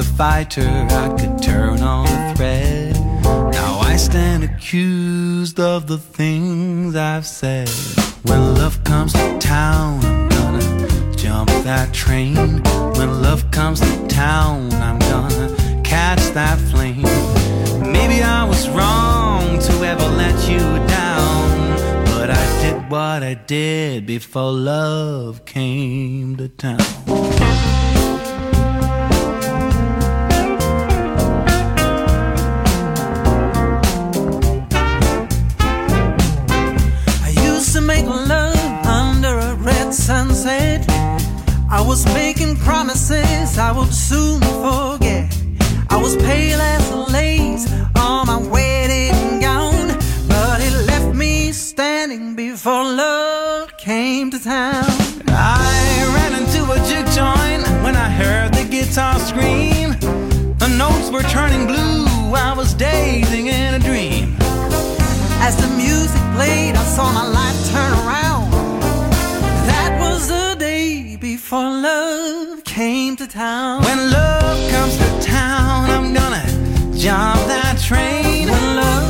A fighter, I could turn on a thread. Now I stand accused of the things I've said. When love comes to town, I'm gonna jump that train. When love comes to town, I'm gonna catch that flame. Maybe I was wrong to ever let you down, but I did what I did before love came to town. Was making promises I would soon forget. I was pale as lace on my wedding gown, but it left me standing before love came to town. I ran into a juke joint when I heard the guitar scream. The notes were turning blue, I was dazing in a dream. As the music played, I saw my life turn for love came to town. When love comes to town, I'm gonna jump that train. When love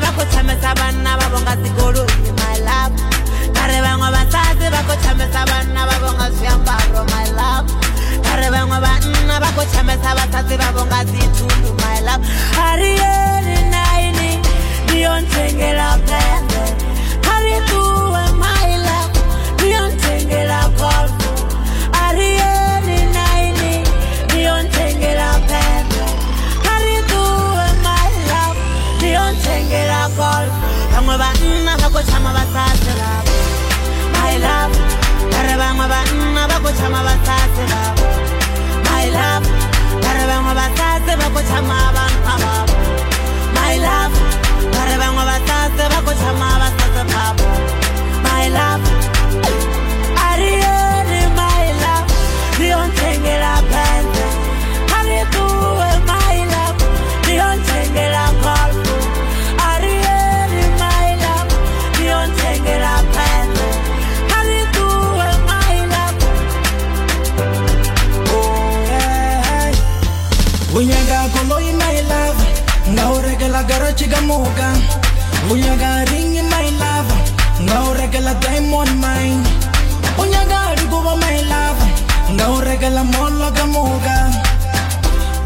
Va ko chamesa vanna vavo my love. Dzigoloi my love. My love. My love. Pende love va my love kare vamwe vasatsi va ko chama vanha vavo my love kare vamwe vasatsi va ko chama vasatsi vavo my love muka Unya ga ring in my lava. Nga regala diamond mine. Unya ga riguwa my lava. Nga regala molo ga muka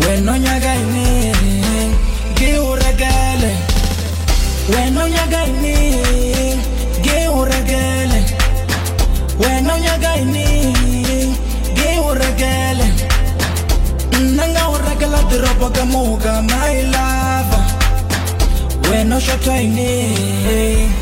Weno nya ga ini Gi uregele Weno nya ga ini Gi uregele Weno nya ga ini Gi uregele Nanga uregala diropa ga muka my lava. Wena o shotha ine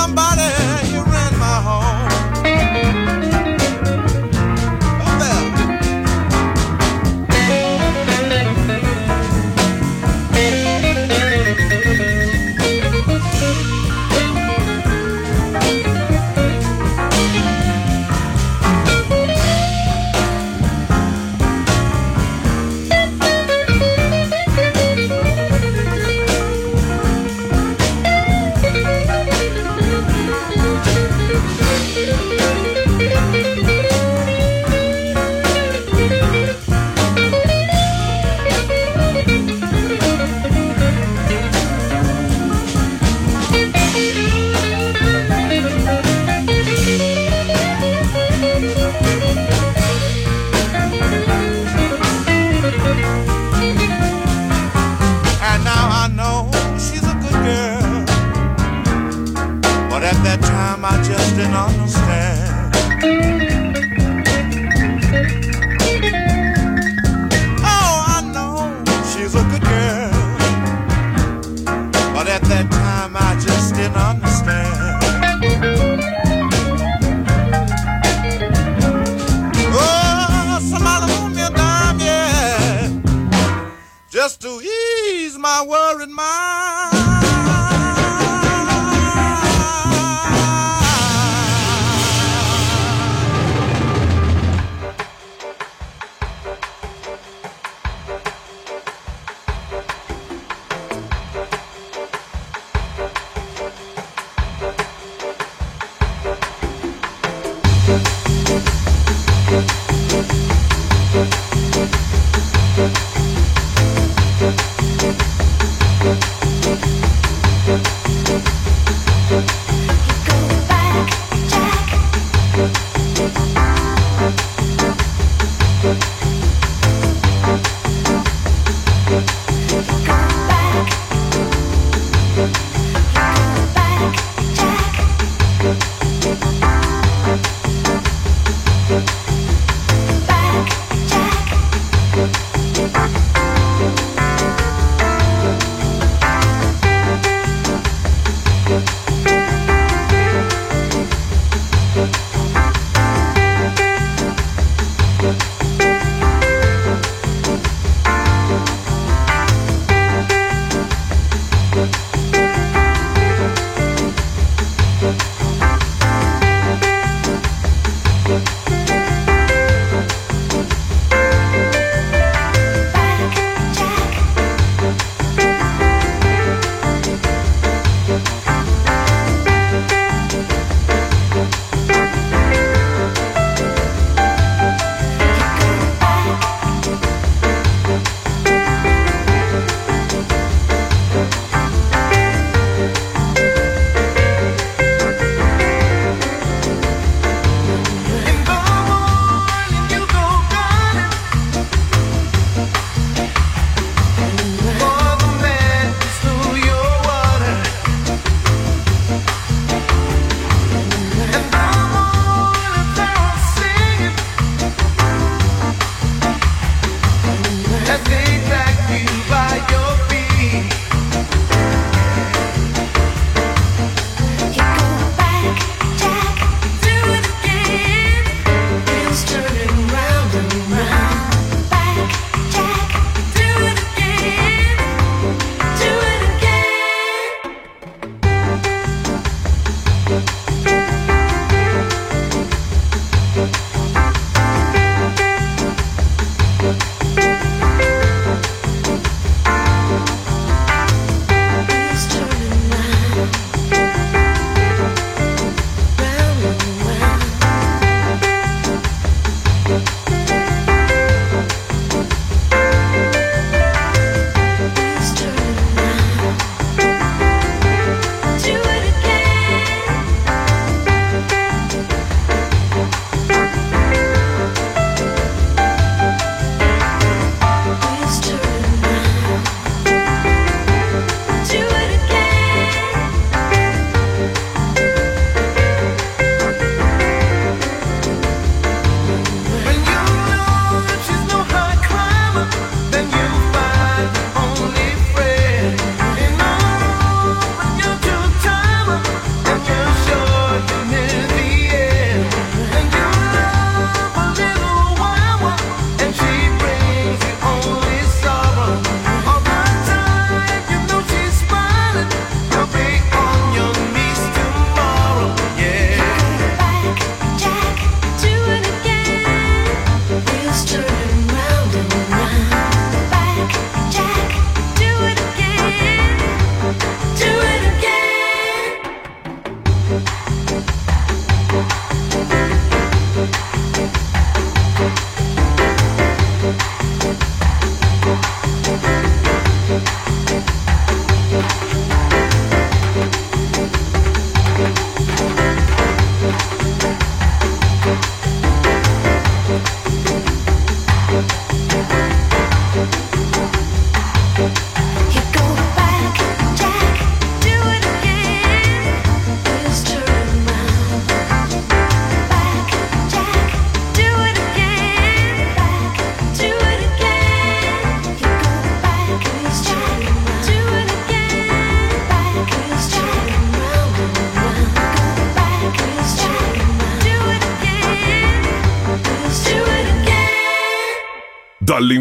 Somebody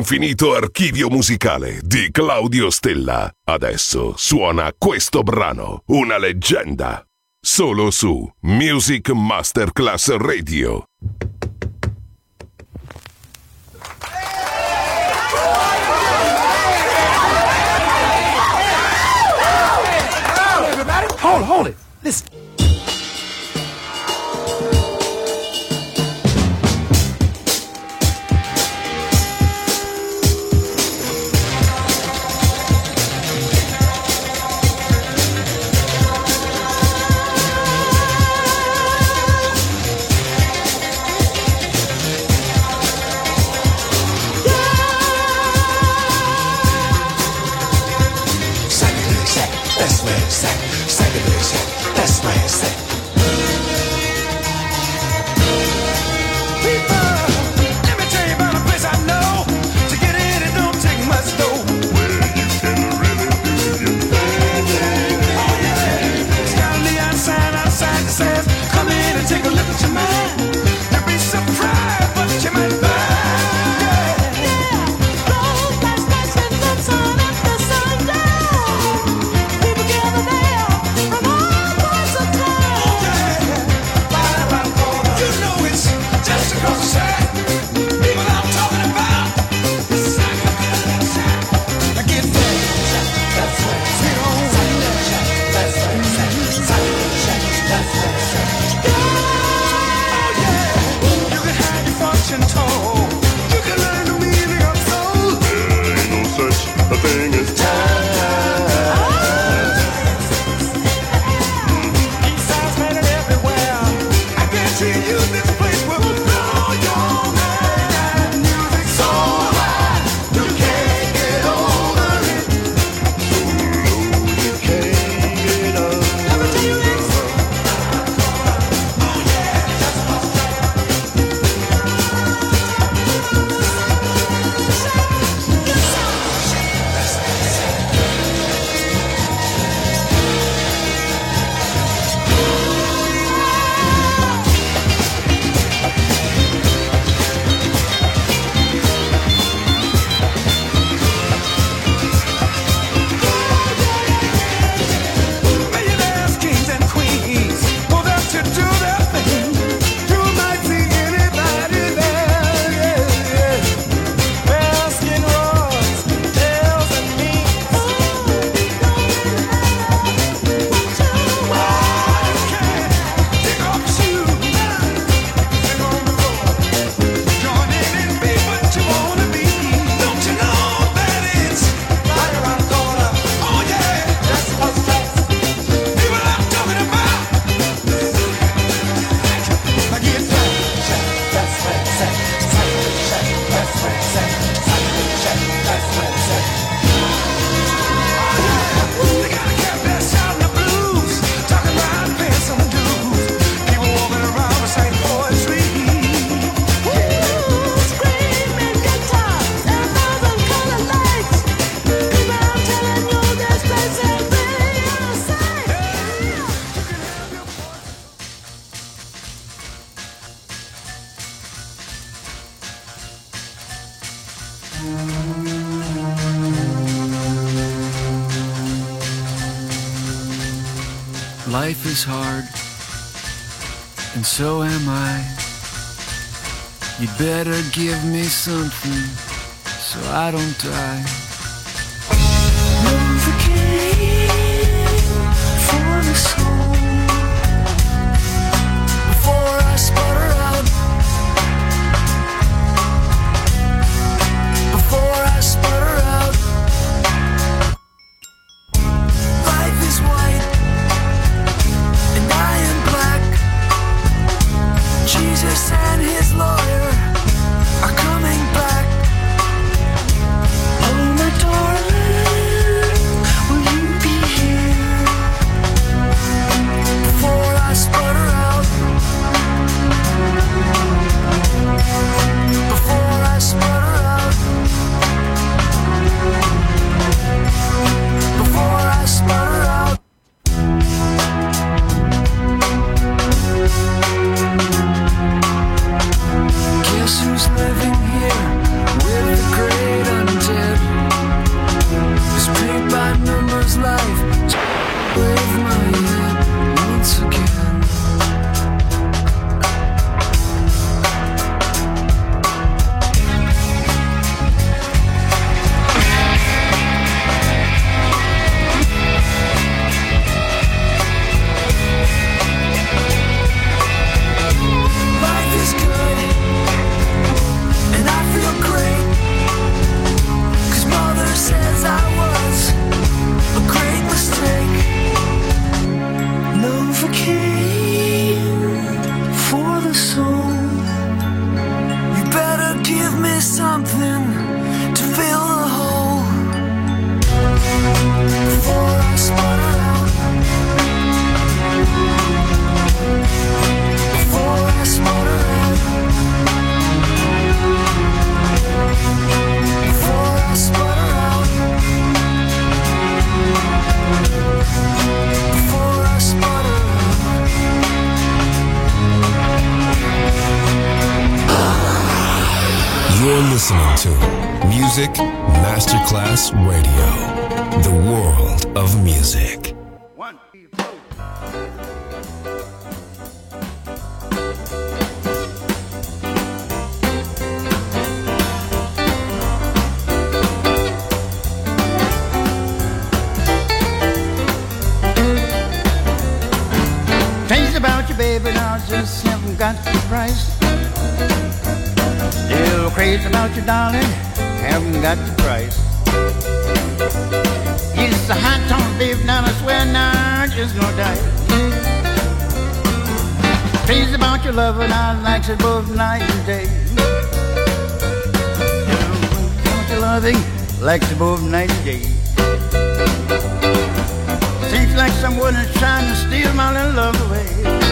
l'infinito archivio musicale di Claudio Stella. Adesso suona questo brano, una leggenda. Solo su Music Masterclass Radio. Hold, hold it. Listen. better give me something so I don't die. Still crazy about you, darling, haven't got the price. It's a hot tone, babe, now I swear now, I'm just gonna die. Crazy about your love, and I like it both night and day. Don't you loving, likes it both night and day. Seems like someone is trying to steal my little love away.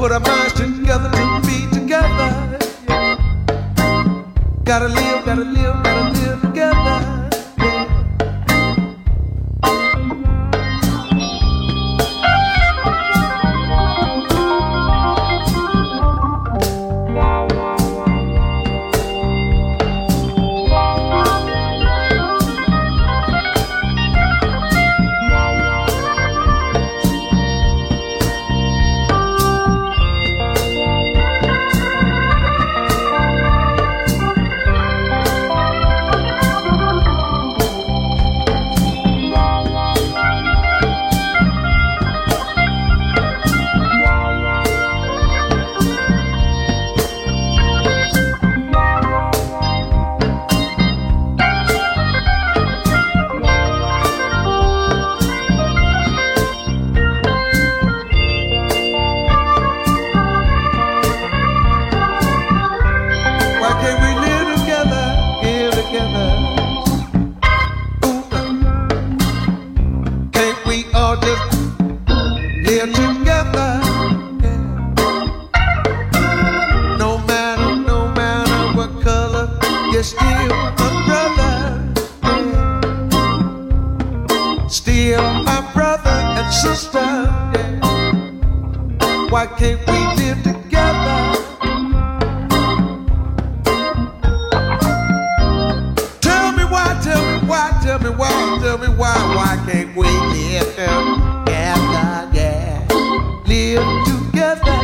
put our minds together to be together. Gotta live, gotta live. why, tell me why, tell me why, tell me why, why can't we live together, yeah, live together.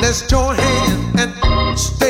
Let's join hands and stay.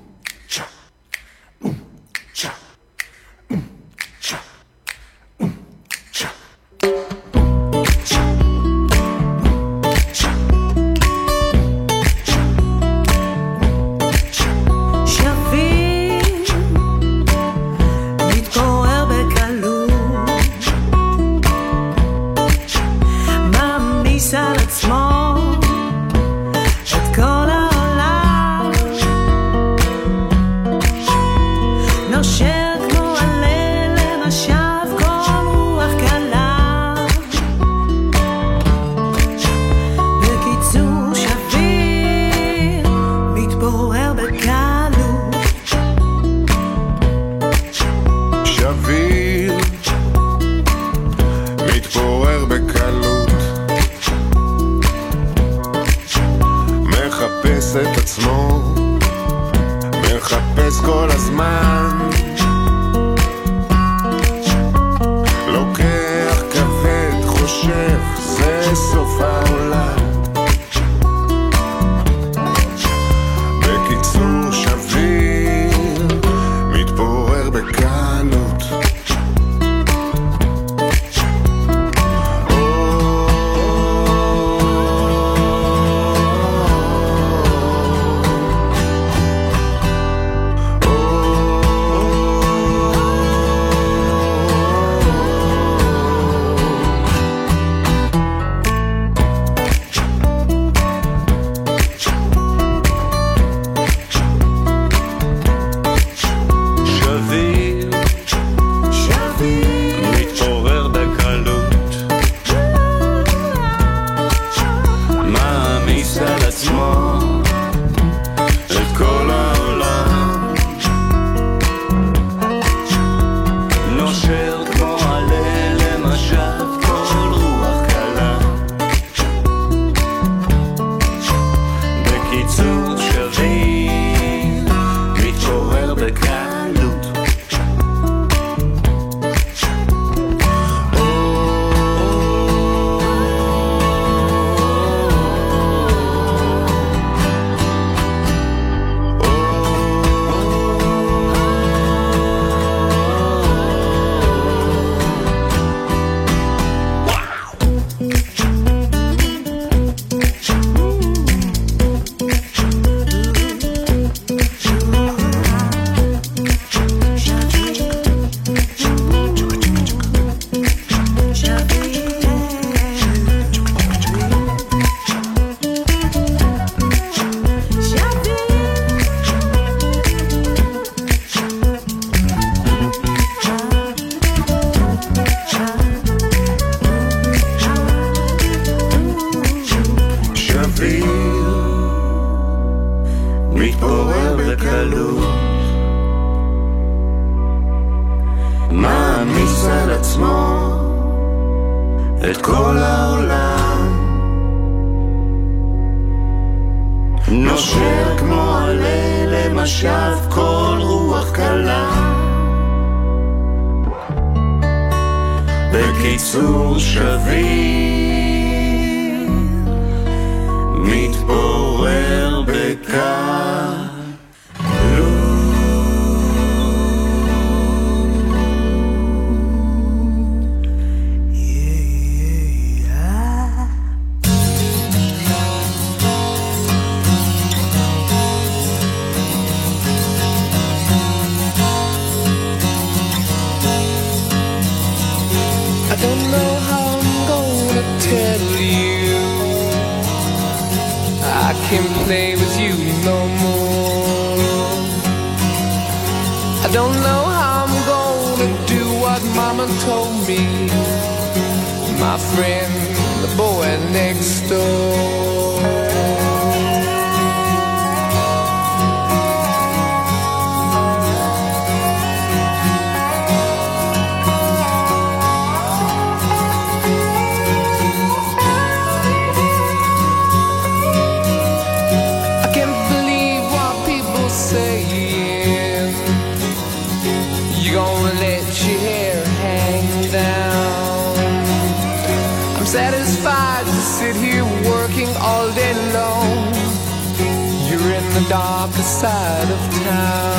Side of town.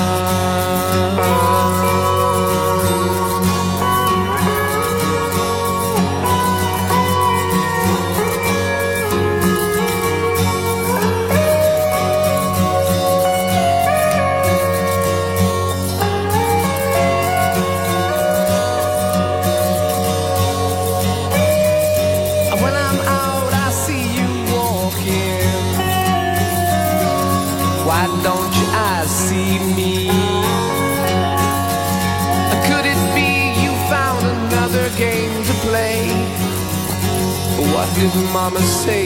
Mama say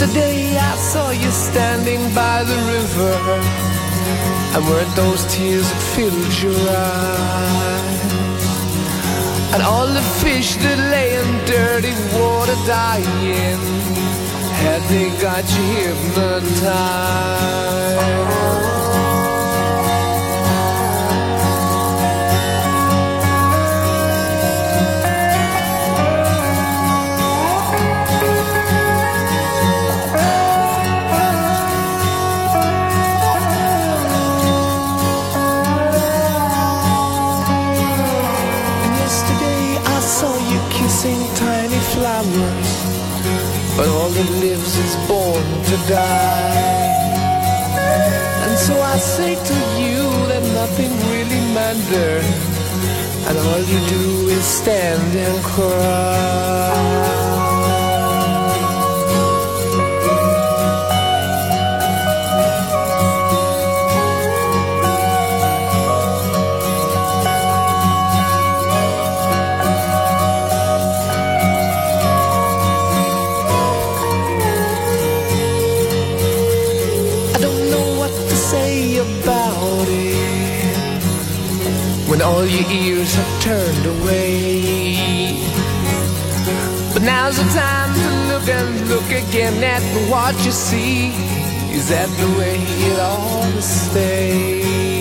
yesterday I saw you standing by the river. And weren't those tears that filled your eyes? And all the fish that lay in dirty water dying Had they got you hypnotized die. And so I say to you that nothing really matters And all you do is stand and cry your ears have turned away. But now's the time to look and look again at what you see. Is that the way it ought to stay?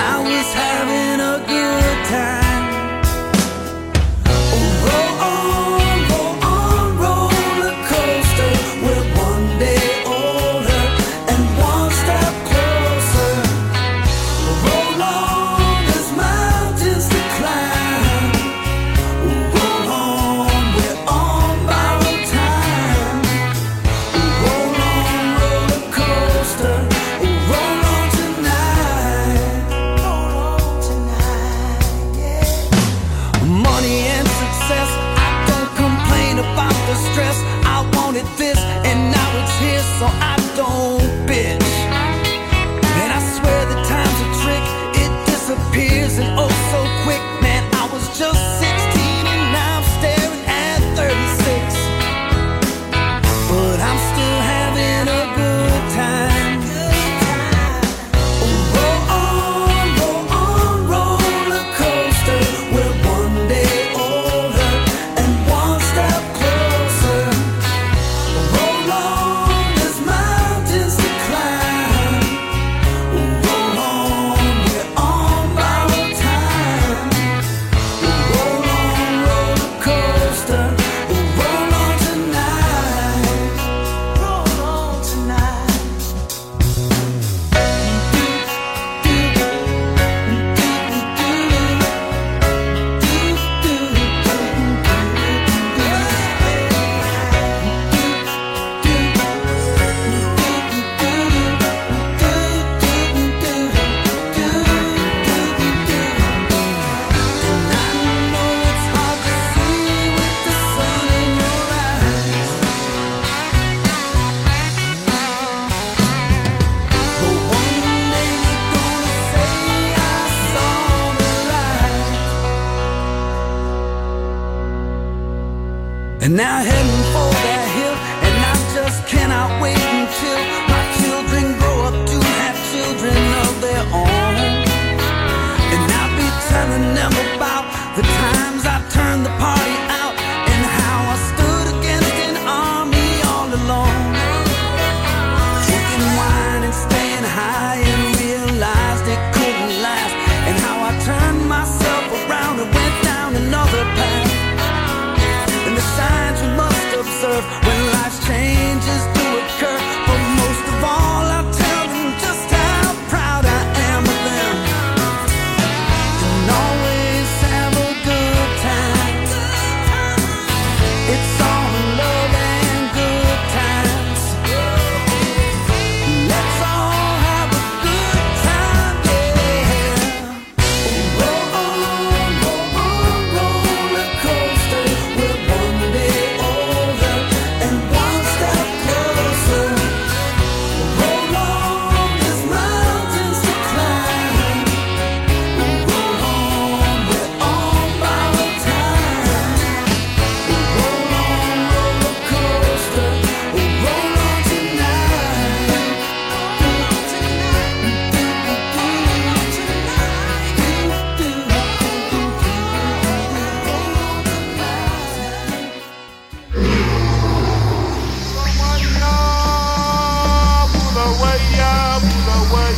I was having a good time. Now heading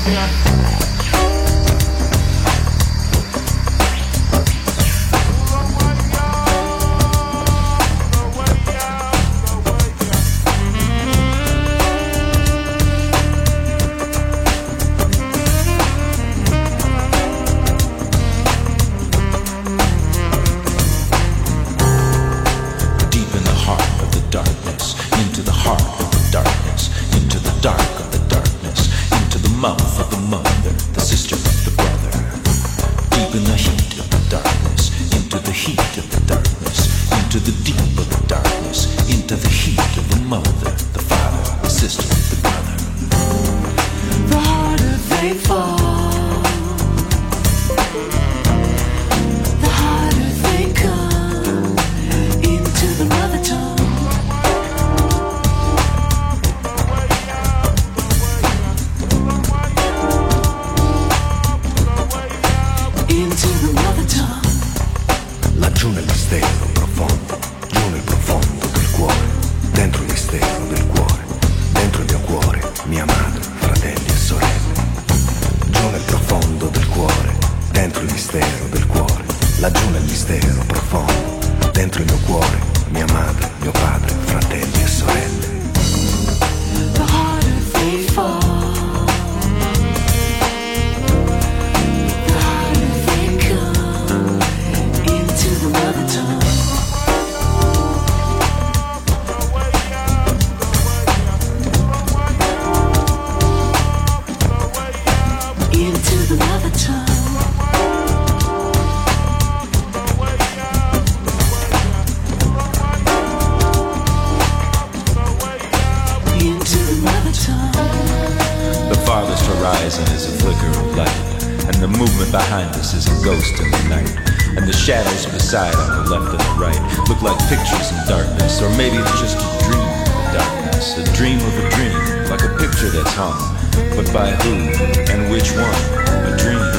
Deep behind us is a ghost in the night. And the shadows beside on the left and the right look like pictures in darkness, or maybe it's just a dream the darkness, a dream of a dream, like a picture that's hung. But by who and which one? A dream.